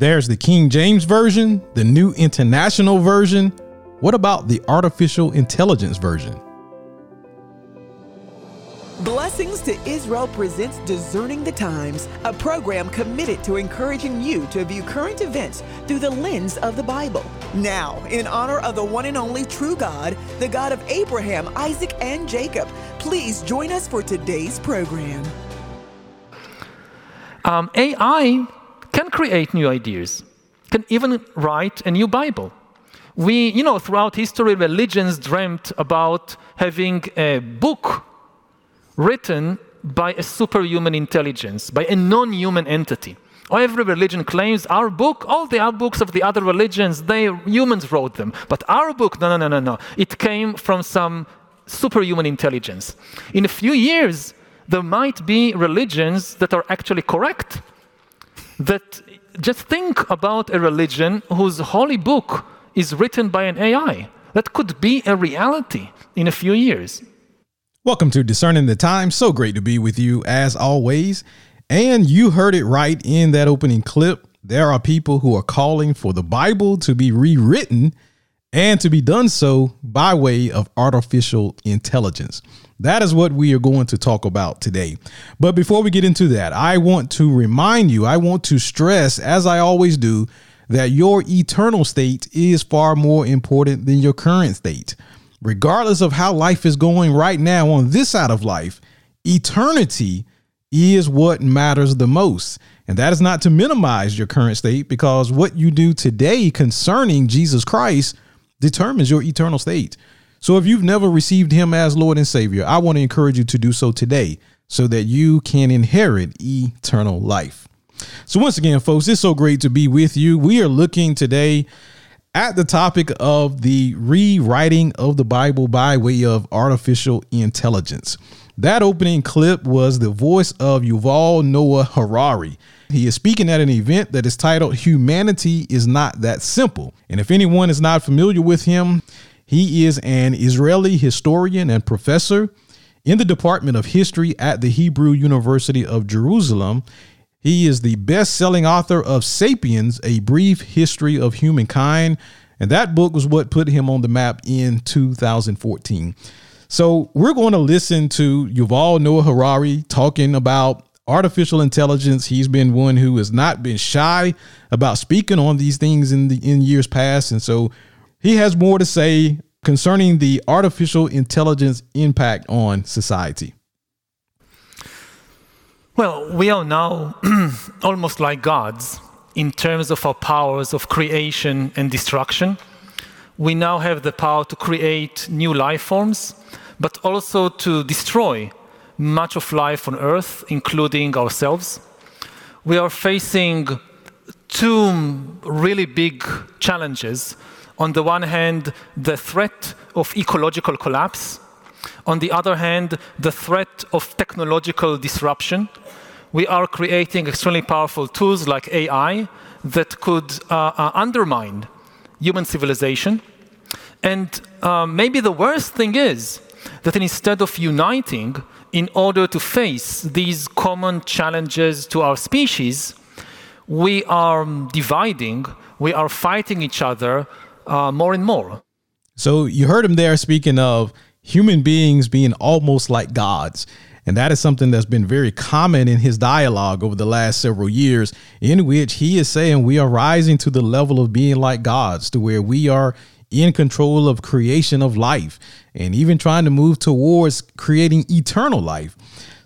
There's the King James Version, the New International Version. What about the Artificial Intelligence Version? Blessings to Israel presents Discerning the Times, a program committed to encouraging you to view current events through the lens of the Bible. Now, in honor of the one and only true God, the God of Abraham, Isaac, and Jacob, please join us for today's program. Um, AI can create new ideas, can even write a new Bible. We, you know, throughout history, religions dreamt about having a book written by a superhuman intelligence, by a non human entity. Every religion claims our book, all the other books of the other religions, they humans wrote them. But our book, no, no, no, no, no. It came from some superhuman intelligence. In a few years, there might be religions that are actually correct. That just think about a religion whose holy book is written by an AI. That could be a reality in a few years. Welcome to Discerning the Time. So great to be with you as always. And you heard it right in that opening clip. There are people who are calling for the Bible to be rewritten and to be done so by way of artificial intelligence. That is what we are going to talk about today. But before we get into that, I want to remind you, I want to stress, as I always do, that your eternal state is far more important than your current state regardless of how life is going right now on this side of life, eternity is what matters the most. And that is not to minimize your current state because what you do today concerning Jesus Christ determines your eternal state. So if you've never received him as Lord and Savior, I want to encourage you to do so today so that you can inherit eternal life. So once again, folks, it's so great to be with you. We are looking today at the topic of the rewriting of the Bible by way of artificial intelligence. That opening clip was the voice of Yuval Noah Harari. He is speaking at an event that is titled Humanity is Not That Simple. And if anyone is not familiar with him, he is an Israeli historian and professor in the Department of History at the Hebrew University of Jerusalem. He is the best selling author of Sapiens, A Brief History of Humankind. And that book was what put him on the map in 2014. So we're going to listen to Yuval Noah Harari talking about artificial intelligence. He's been one who has not been shy about speaking on these things in the in years past. And so he has more to say concerning the artificial intelligence impact on society. Well, we are now almost like gods in terms of our powers of creation and destruction. We now have the power to create new life forms, but also to destroy much of life on Earth, including ourselves. We are facing two really big challenges. On the one hand, the threat of ecological collapse. On the other hand, the threat of technological disruption we are creating extremely powerful tools like AI that could uh, uh, undermine human civilization. And uh, maybe the worst thing is that instead of uniting in order to face these common challenges to our species, we are dividing, we are fighting each other uh, more and more. So you heard him there speaking of human beings being almost like gods. And that is something that's been very common in his dialogue over the last several years, in which he is saying we are rising to the level of being like gods, to where we are in control of creation of life and even trying to move towards creating eternal life.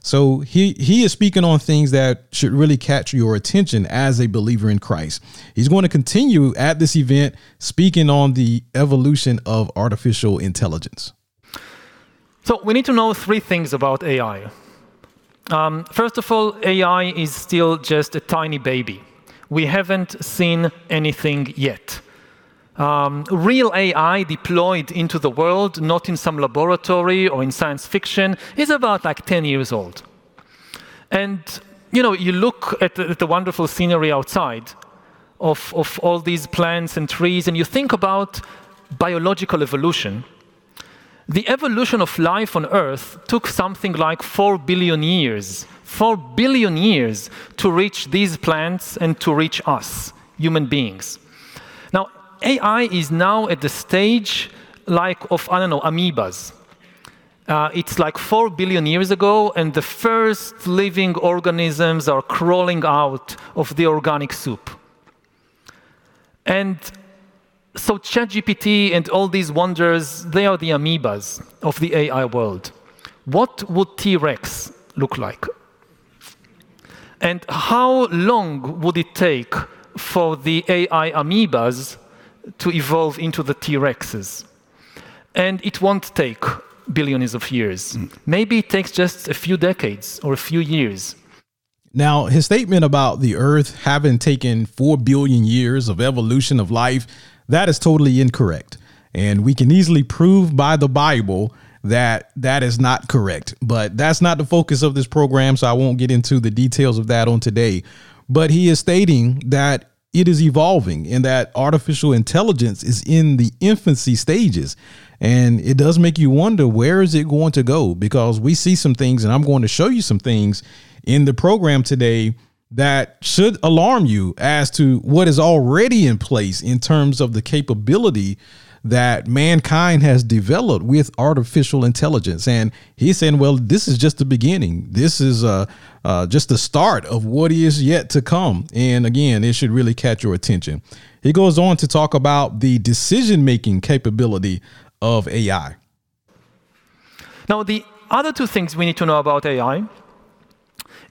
So he he is speaking on things that should really catch your attention as a believer in Christ. He's going to continue at this event speaking on the evolution of artificial intelligence. So we need to know three things about AI. Um, first of all, AI is still just a tiny baby. We haven't seen anything yet. Um, real AI deployed into the world, not in some laboratory or in science fiction, is about like 10 years old. And you know, you look at the, at the wonderful scenery outside of, of all these plants and trees, and you think about biological evolution the evolution of life on Earth took something like 4 billion years, 4 billion years to reach these plants and to reach us human beings. AI is now at the stage like of, I don't know, amoebas. Uh, it's like four billion years ago, and the first living organisms are crawling out of the organic soup. And so ChatGPT and all these wonders, they are the amoebas of the AI world. What would T-Rex look like? And how long would it take for the AI amoebas to evolve into the T-Rexes? And it won't take billions of years. Mm. Maybe it takes just a few decades or a few years. Now, his statement about the Earth having taken 4 billion years of evolution of life, that is totally incorrect. And we can easily prove by the Bible that that is not correct. But that's not the focus of this program, so I won't get into the details of that on today. But he is stating that it is evolving and that artificial intelligence is in the infancy stages. And it does make you wonder where is it going to go? Because we see some things, and I'm going to show you some things in the program today that should alarm you as to what is already in place in terms of the capability that mankind has developed with artificial intelligence. And he's saying, well, this is just the beginning. This is uh, uh, just the start of what is yet to come. And again, it should really catch your attention. He goes on to talk about the decision making capability of AI. Now, the other two things we need to know about AI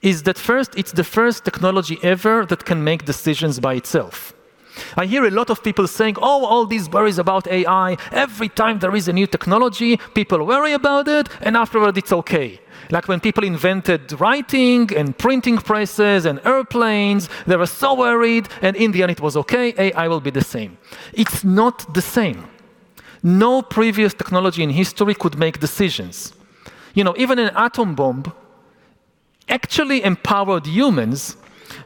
is that first, it's the first technology ever that can make decisions by itself. I hear a lot of people saying, oh, all these worries about AI, every time there is a new technology, people worry about it, and afterward it's okay. Like when people invented writing and printing presses and airplanes, they were so worried, and in the end it was okay, AI will be the same. It's not the same. No previous technology in history could make decisions. You know, even an atom bomb actually empowered humans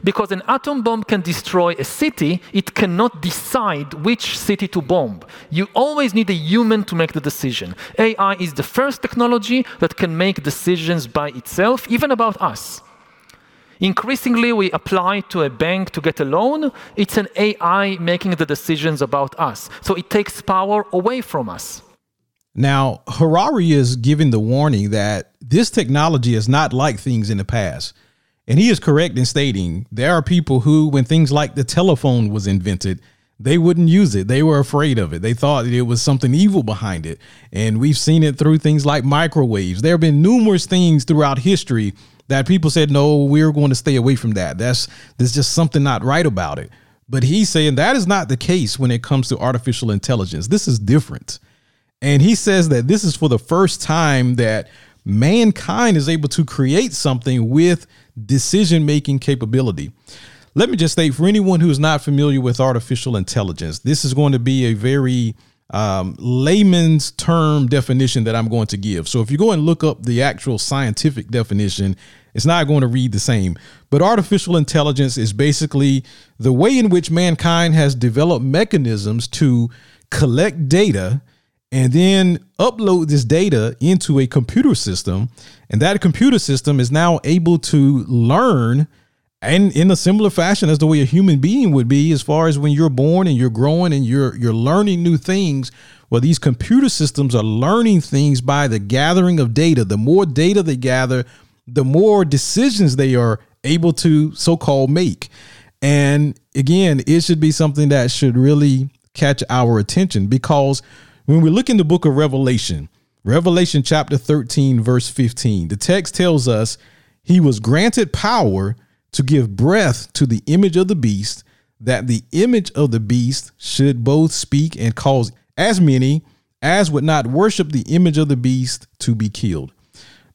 because an atom bomb can destroy a city, it cannot decide which city to bomb. You always need a human to make the decision. AI is the first technology that can make decisions by itself, even about us. Increasingly, we apply to a bank to get a loan. It's an AI making the decisions about us. So it takes power away from us. Now, Harari is giving the warning that this technology is not like things in the past. And he is correct in stating there are people who, when things like the telephone was invented, they wouldn't use it. They were afraid of it. They thought that it was something evil behind it. And we've seen it through things like microwaves. There have been numerous things throughout history that people said, no, we're going to stay away from that. That's there's just something not right about it. But he's saying that is not the case when it comes to artificial intelligence. This is different. And he says that this is for the first time that mankind is able to create something with decision making capability. Let me just state for anyone who is not familiar with artificial intelligence, this is going to be a very um, layman's term definition that I'm going to give. So if you go and look up the actual scientific definition, it's not going to read the same. But artificial intelligence is basically the way in which mankind has developed mechanisms to collect data and then upload this data into a computer system. And that computer system is now able to learn and in a similar fashion as the way a human being would be as far as when you're born and you're growing and you're you're learning new things. Well these computer systems are learning things by the gathering of data. The more data they gather the more decisions they are able to so-called make. And again it should be something that should really catch our attention because when we look in the book of Revelation, Revelation chapter 13, verse 15, the text tells us he was granted power to give breath to the image of the beast, that the image of the beast should both speak and cause as many as would not worship the image of the beast to be killed.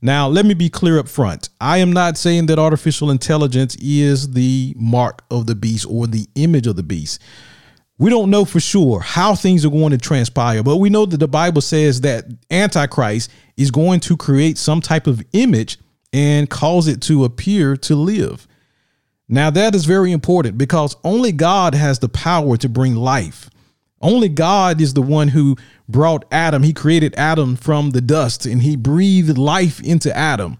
Now, let me be clear up front. I am not saying that artificial intelligence is the mark of the beast or the image of the beast. We don't know for sure how things are going to transpire, but we know that the Bible says that Antichrist is going to create some type of image and cause it to appear to live. Now, that is very important because only God has the power to bring life. Only God is the one who brought Adam. He created Adam from the dust and he breathed life into Adam.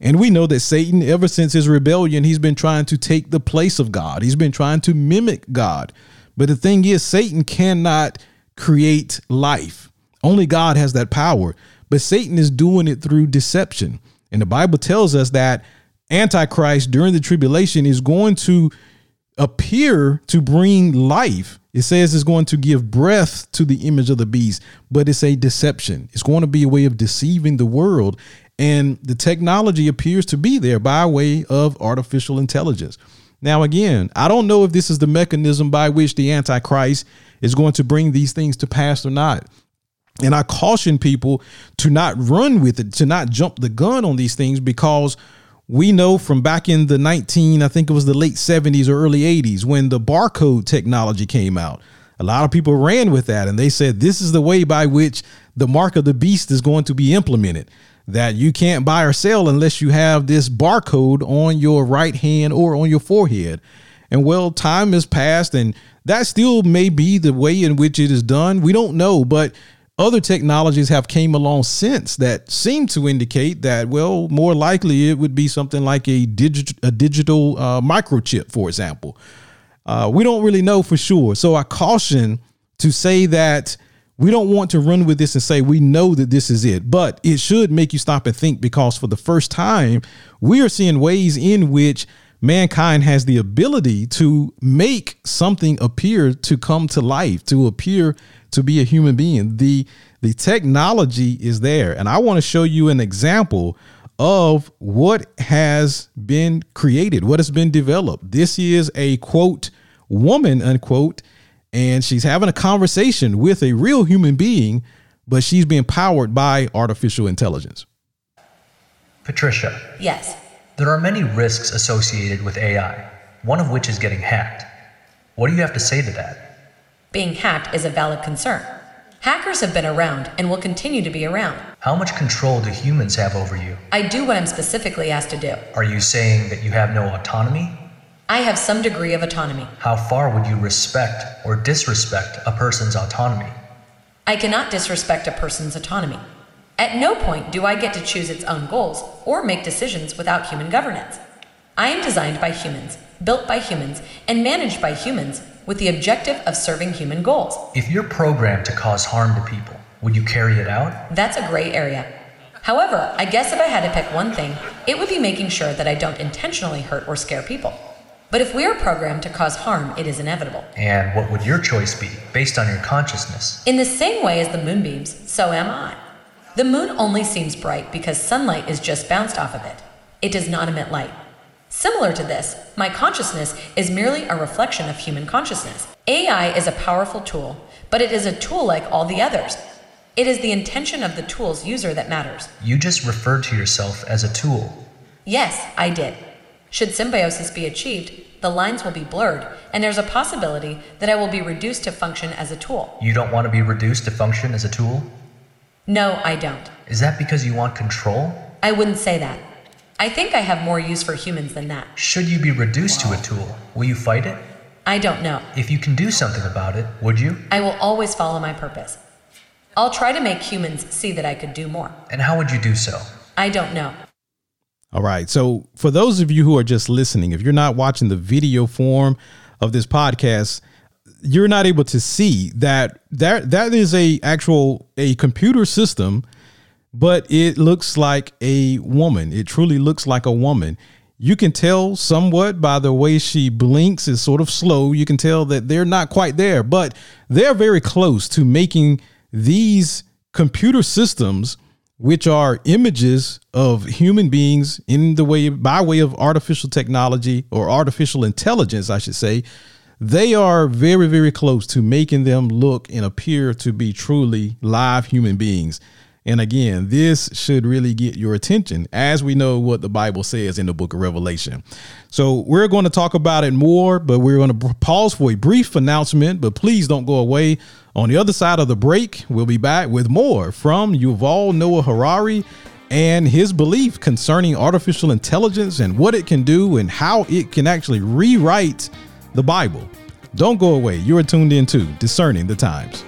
And we know that Satan, ever since his rebellion, he's been trying to take the place of God. He's been trying to mimic God. But the thing is, Satan cannot create life. Only God has that power. But Satan is doing it through deception. And the Bible tells us that Antichrist during the tribulation is going to appear to bring life. It says it's going to give breath to the image of the beast, but it's a deception. It's going to be a way of deceiving the world. And the technology appears to be there by way of artificial intelligence. Now, again, I don't know if this is the mechanism by which the Antichrist is going to bring these things to pass or not. And I caution people to not run with it, to not jump the gun on these things because we know from back in the 19, I think it was the late 70s or early 80s when the barcode technology came out. A lot of people ran with that and they said this is the way by which the mark of the beast is going to be implemented. That you can't buy or sell unless you have this barcode on your right hand or on your forehead. And well, time has passed and that still may be the way in which it is done. We don't know, but other technologies have came along since that seem to indicate that well more likely it would be something like a digital a digital uh, microchip for example uh, we don't really know for sure so i caution to say that we don't want to run with this and say we know that this is it but it should make you stop and think because for the first time we are seeing ways in which mankind has the ability to make something appear to come to life to appear to be a human being. The the technology is there, and I want to show you an example of what has been created, what has been developed. This is a quote woman unquote, and she's having a conversation with a real human being, but she's being powered by artificial intelligence. Patricia. Yes. There are many risks associated with AI, one of which is getting hacked. What do you have to say to that? being hacked is a valid concern. Hackers have been around and will continue to be around. How much control do humans have over you? I do what I'm specifically asked to do. Are you saying that you have no autonomy? I have some degree of autonomy. How far would you respect or disrespect a person's autonomy? I cannot disrespect a person's autonomy. At no point do I get to choose its own goals or make decisions without human governance. I am designed by humans, built by humans, and managed by humans with the objective of serving human goals. If you're programmed to cause harm to people, would you carry it out? That's a gray area. However, I guess if I had to pick one thing, it would be making sure that I don't intentionally hurt or scare people. But if we are programmed to cause harm, it is inevitable. And what would your choice be, based on your consciousness? In the same way as the moonbeams, so am I. The moon only seems bright because sunlight is just bounced off of it. It does not emit light. Similar to this, my consciousness is merely a reflection of human consciousness. AI is a powerful tool, but it is a tool like all the others. It is the intention of the tool's user that matters. You just referred to yourself as a tool. Yes, I did. Should symbiosis be achieved, the lines will be blurred, and there's a possibility that I will be reduced to function as a tool. You don't want to be reduced to function as a tool? No, I don't. Is that because you want control? I wouldn't say that. I think I have more use for humans than that. Should you be reduced to a tool, will you fight it? I don't know. If you can do something about it, would you? I will always follow my purpose. I'll try to make humans see that I could do more. And how would you do so? I don't know. All right. So, for those of you who are just listening, if you're not watching the video form of this podcast, you're not able to see that that that is a actual a computer system but it looks like a woman. It truly looks like a woman. You can tell somewhat by the way she blinks is sort of slow. You can tell that they're not quite there, but they're very close to making these computer systems which are images of human beings in the way by way of artificial technology or artificial intelligence, I should say. They are very, very close to making them look and appear to be truly live human beings. And again, this should really get your attention as we know what the Bible says in the book of Revelation. So we're going to talk about it more, but we're going to pause for a brief announcement. But please don't go away. On the other side of the break, we'll be back with more from Yuval Noah Harari and his belief concerning artificial intelligence and what it can do and how it can actually rewrite the Bible. Don't go away. You're tuned in to Discerning the Times.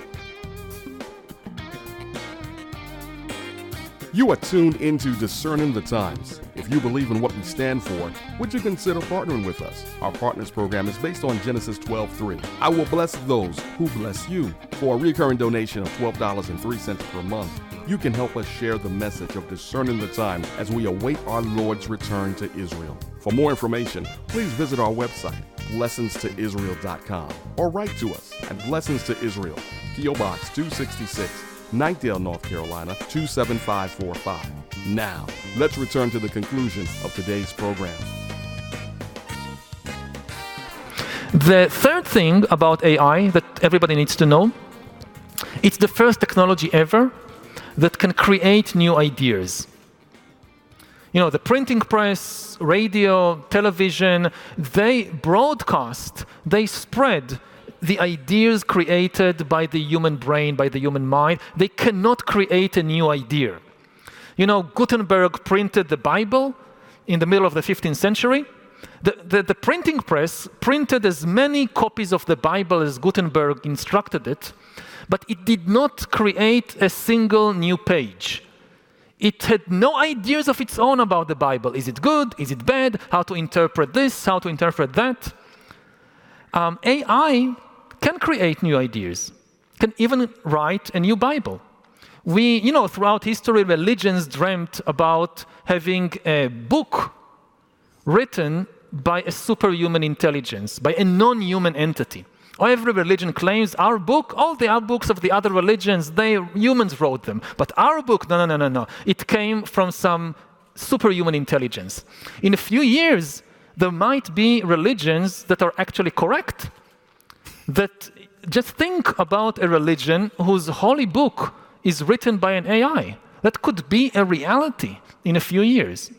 You are tuned into Discerning the Times. If you believe in what we stand for, would you consider partnering with us? Our Partners program is based on Genesis 12:3. I will bless those who bless you. For a recurring donation of $12.03 per month, you can help us share the message of discerning the time as we await our Lord's return to Israel. For more information, please visit our website, blessingstoisrael.com, or write to us at Blessings to Israel, P.O. Box 266, Knightdale, North Carolina 27545. Now, let's return to the conclusion of today's program. The third thing about AI that everybody needs to know, it's the first technology ever that can create new ideas. You know, the printing press, radio, television, they broadcast, they spread the ideas created by the human brain, by the human mind. They cannot create a new idea. You know, Gutenberg printed the Bible in the middle of the 15th century. The, the, the, printing press printed as many copies of the Bible as Gutenberg instructed it, but it did not create a single new page. It had no ideas of its own about the Bible. Is it good? Is it bad? How to interpret this? How to interpret that? Um, AI can create new ideas, can even write a new Bible. We, you know, throughout history, religions dreamt about having a book written by a superhuman intelligence, by a non human entity. Every religion claims our book, all the other books of the other religions, they humans wrote them. But our book, no, no, no, no, no. It came from some superhuman intelligence. In a few years, there might be religions that are actually correct. That just think about a religion whose holy book is written by an AI. That could be a reality in a few years.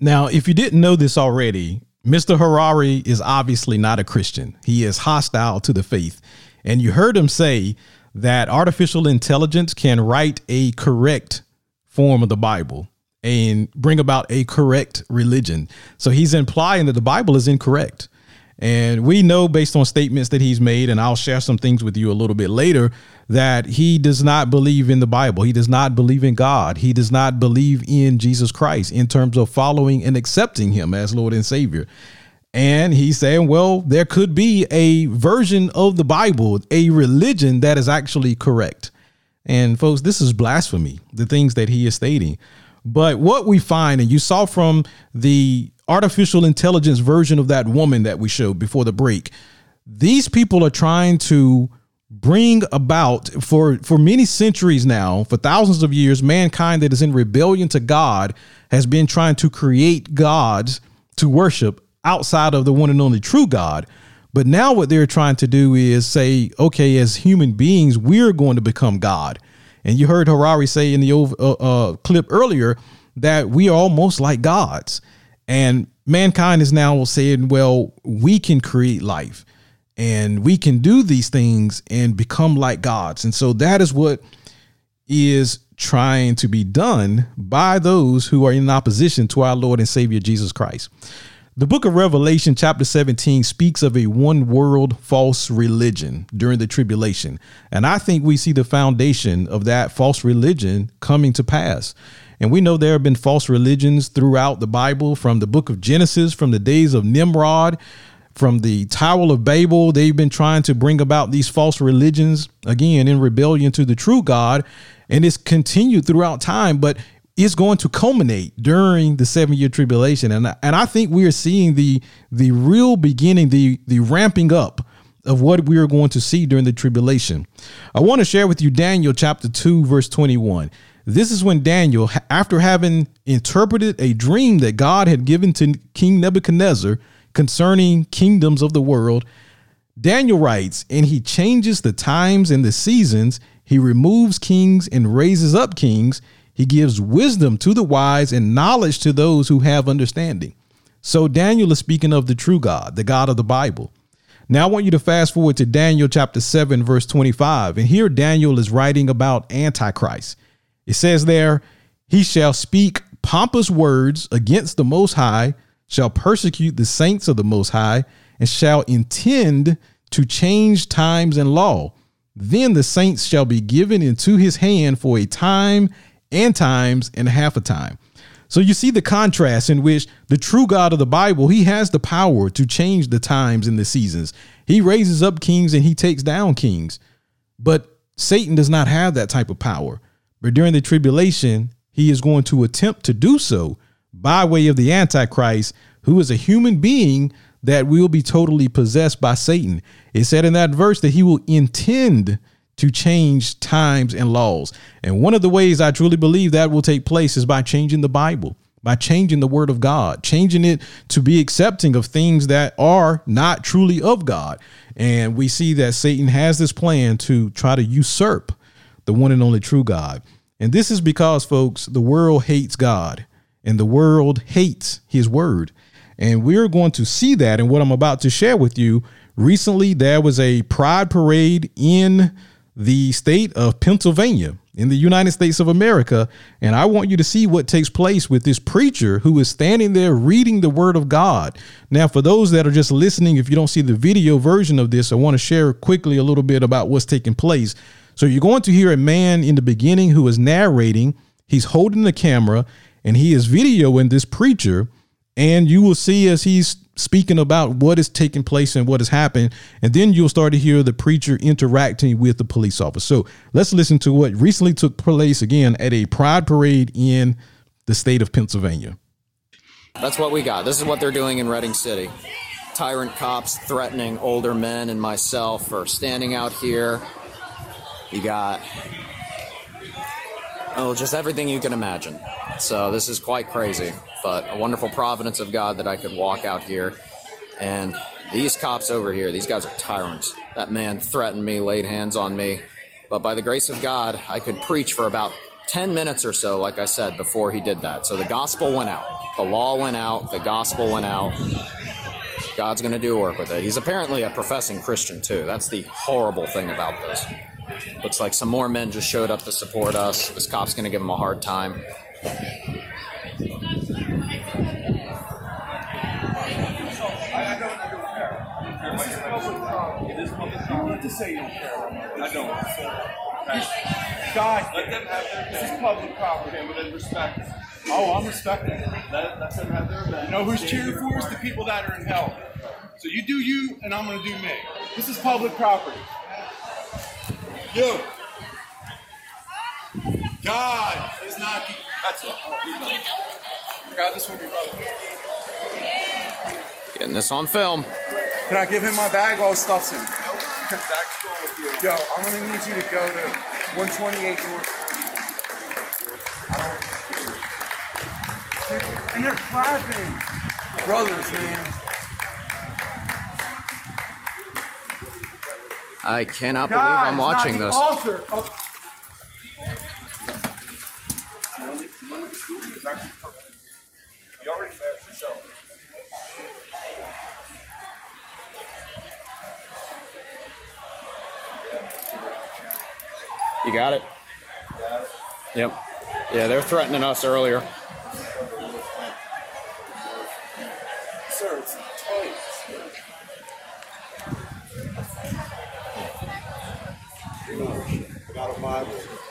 Now, if you didn't know this already, Mr. Harari is obviously not a Christian. He is hostile to the faith. And you heard him say that artificial intelligence can write a correct form of the Bible and bring about a correct religion. So he's implying that the Bible is incorrect. And we know based on statements that he's made, and I'll share some things with you a little bit later, that he does not believe in the Bible. He does not believe in God. He does not believe in Jesus Christ in terms of following and accepting him as Lord and Savior. And he's saying, well, there could be a version of the Bible, a religion that is actually correct. And folks, this is blasphemy, the things that he is stating. But what we find, and you saw from the artificial intelligence version of that woman that we showed before the break. These people are trying to bring about for for many centuries now, for thousands of years, mankind that is in rebellion to God has been trying to create gods to worship outside of the one and only true God. But now what they're trying to do is say, okay, as human beings, we're going to become God. And you heard Harari say in the uh, uh, clip earlier that we are almost like gods. And mankind is now saying, well, we can create life and we can do these things and become like gods. And so that is what is trying to be done by those who are in opposition to our Lord and Savior Jesus Christ. The book of Revelation, chapter 17, speaks of a one world false religion during the tribulation. And I think we see the foundation of that false religion coming to pass. And we know there have been false religions throughout the Bible, from the book of Genesis, from the days of Nimrod, from the Tower of Babel. They've been trying to bring about these false religions, again, in rebellion to the true God. And it's continued throughout time, but it's going to culminate during the seven year tribulation. And, and I think we are seeing the the real beginning, the the ramping up of what we are going to see during the tribulation. I want to share with you Daniel chapter 2, verse 21. This is when Daniel, after having interpreted a dream that God had given to King Nebuchadnezzar concerning kingdoms of the world, Daniel writes, and he changes the times and the seasons. He removes kings and raises up kings. He gives wisdom to the wise and knowledge to those who have understanding. So Daniel is speaking of the true God, the God of the Bible. Now I want you to fast forward to Daniel chapter 7, verse 25. And here Daniel is writing about Antichrist. It says there, he shall speak pompous words against the Most High, shall persecute the saints of the Most High, and shall intend to change times and law. Then the saints shall be given into his hand for a time and times and half a time. So you see the contrast in which the true God of the Bible, he has the power to change the times and the seasons. He raises up kings and he takes down kings. But Satan does not have that type of power. But during the tribulation, he is going to attempt to do so by way of the Antichrist, who is a human being that will be totally possessed by Satan. It said in that verse that he will intend to change times and laws. And one of the ways I truly believe that will take place is by changing the Bible, by changing the word of God, changing it to be accepting of things that are not truly of God. And we see that Satan has this plan to try to usurp the one and only true God. And this is because, folks, the world hates God and the world hates his word. And we're going to see that in what I'm about to share with you. Recently, there was a pride parade in the state of Pennsylvania in the United States of America. And I want you to see what takes place with this preacher who is standing there reading the word of God. Now, for those that are just listening, if you don't see the video version of this, I want to share quickly a little bit about what's taking place. So, you're going to hear a man in the beginning who is narrating, he's holding the camera, and he is videoing this preacher. And you will see as he's speaking about what is taking place and what has happened. And then you'll start to hear the preacher interacting with the police officer. So let's listen to what recently took place again at a pride parade in the state of Pennsylvania. That's what we got. This is what they're doing in Reading City. Tyrant cops threatening older men and myself for standing out here. You got, oh, just everything you can imagine. So this is quite crazy but a wonderful providence of God that I could walk out here. And these cops over here, these guys are tyrants. That man threatened me, laid hands on me. But by the grace of God, I could preach for about 10 minutes or so, like I said, before he did that. So the gospel went out. The law went out. The gospel went out. God's going to do work with it. He's apparently a professing Christian, too. That's the horrible thing about this. Looks like some more men just showed up to support us. This cop's going to give him a hard time. to say you don't care. I don't. Guys, let them have their. This is public property. Okay, then respect. Oh, I'm respecting it. Let, let them have their event. You know who's cheering for us? The people that are in hell. So you do you, and I'm going to do me. This is public property. You. God is not. That's it. God, this will be brother. Getting this on film. Can I give him my bag while it stuffs him? Yo, I'm gonna need you to go to 128 North. And they're clapping. Brothers, man. I cannot believe I'm watching this. Oh. You already yourself. You got it? Yep. Yeah, they're threatening us earlier.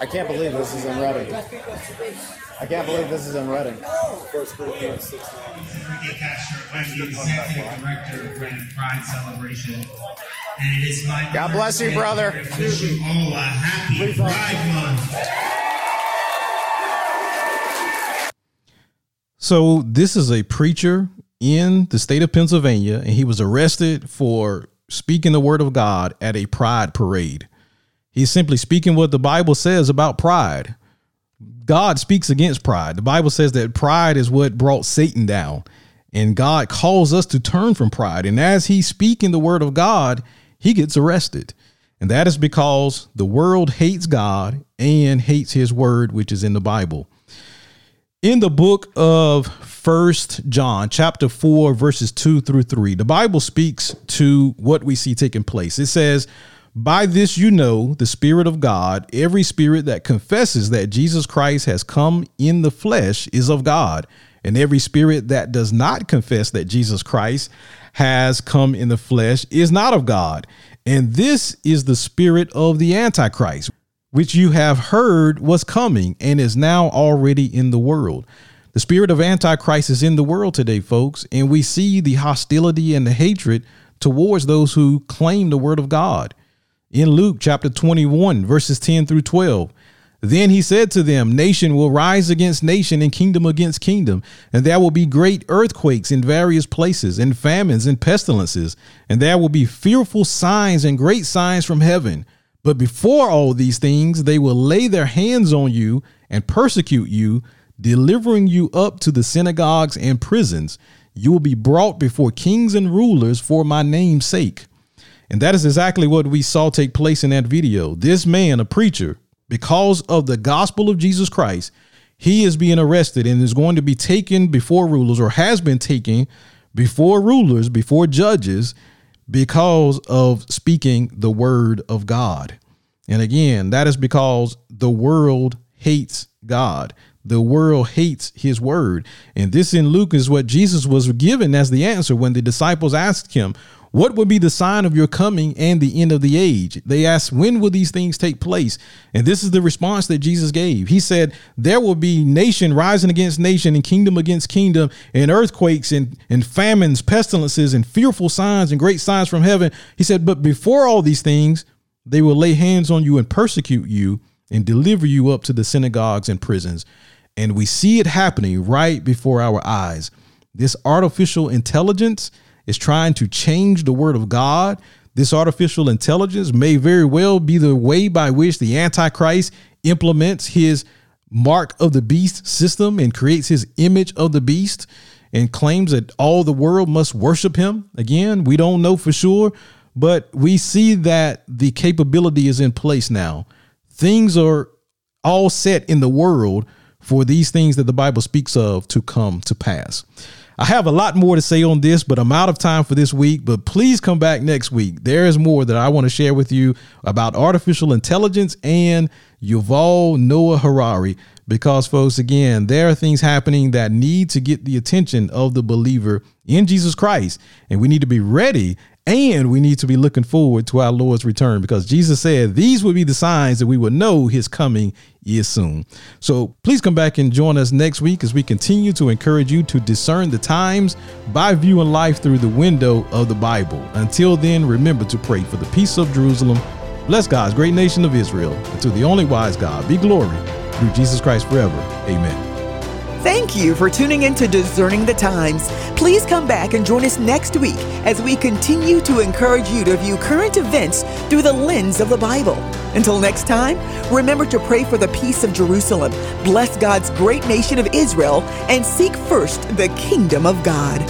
I can't believe this is in Reading. I can't believe this is in Reading. First Corinthians 6 Enrique Castro, I'm the executive director of Reading Pride Celebration. And it is my God bless you, brother. Wish you all a happy Pride Month. So this is a preacher in the state of Pennsylvania, and he was arrested for speaking the word of God at a pride parade. He's simply speaking what the Bible says about pride. God speaks against pride. The Bible says that pride is what brought Satan down. And God calls us to turn from pride. And as he's speaking the word of God, he gets arrested. And that is because the world hates God and hates his word, which is in the Bible. In the book of First John, chapter 4, verses 2 through 3, the Bible speaks to what we see taking place. It says, By this you know the Spirit of God, every spirit that confesses that Jesus Christ has come in the flesh is of God, and every spirit that does not confess that Jesus Christ has come in the flesh is not of God. And this is the spirit of the Antichrist, which you have heard was coming and is now already in the world. The spirit of Antichrist is in the world today, folks, and we see the hostility and the hatred towards those who claim the word of God. In Luke chapter 21, verses 10 through 12, then he said to them, Nation will rise against nation and kingdom against kingdom, and there will be great earthquakes in various places, and famines and pestilences, and there will be fearful signs and great signs from heaven. But before all these things, they will lay their hands on you and persecute you, delivering you up to the synagogues and prisons. You will be brought before kings and rulers for my name's sake. And that is exactly what we saw take place in that video. This man, a preacher, because of the gospel of Jesus Christ, he is being arrested and is going to be taken before rulers or has been taken before rulers, before judges, because of speaking the word of God. And again, that is because the world hates God. The world hates his word. And this in Luke is what Jesus was given as the answer when the disciples asked him, what would be the sign of your coming and the end of the age? They asked, When will these things take place? And this is the response that Jesus gave. He said, There will be nation rising against nation and kingdom against kingdom, and earthquakes and, and famines, pestilences, and fearful signs and great signs from heaven. He said, But before all these things, they will lay hands on you and persecute you and deliver you up to the synagogues and prisons. And we see it happening right before our eyes. This artificial intelligence is trying to change the word of God. This artificial intelligence may very well be the way by which the Antichrist implements his mark of the beast system and creates his image of the beast and claims that all the world must worship him. Again, we don't know for sure, but we see that the capability is in place now. Things are all set in the world for these things that the Bible speaks of to come to pass. I have a lot more to say on this, but I'm out of time for this week. But please come back next week. There is more that I want to share with you about artificial intelligence and Yuval Noah Harari. Because, folks, again, there are things happening that need to get the attention of the believer in Jesus Christ. And we need to be ready and we need to be looking forward to our Lord's return because Jesus said these will be the signs that we will know his coming is soon. So please come back and join us next week as we continue to encourage you to discern the times by viewing life through the window of the Bible. Until then, remember to pray for the peace of Jerusalem. Bless God's great nation of Israel. And to the only wise God be glory through Jesus Christ forever. Amen. Thank you for tuning in to Discerning the Times. Please come back and join us next week as we continue to encourage you to view current events through the lens of the Bible. Until next time, remember to pray for the peace of Jerusalem, bless God's great nation of Israel, and seek first the kingdom of God.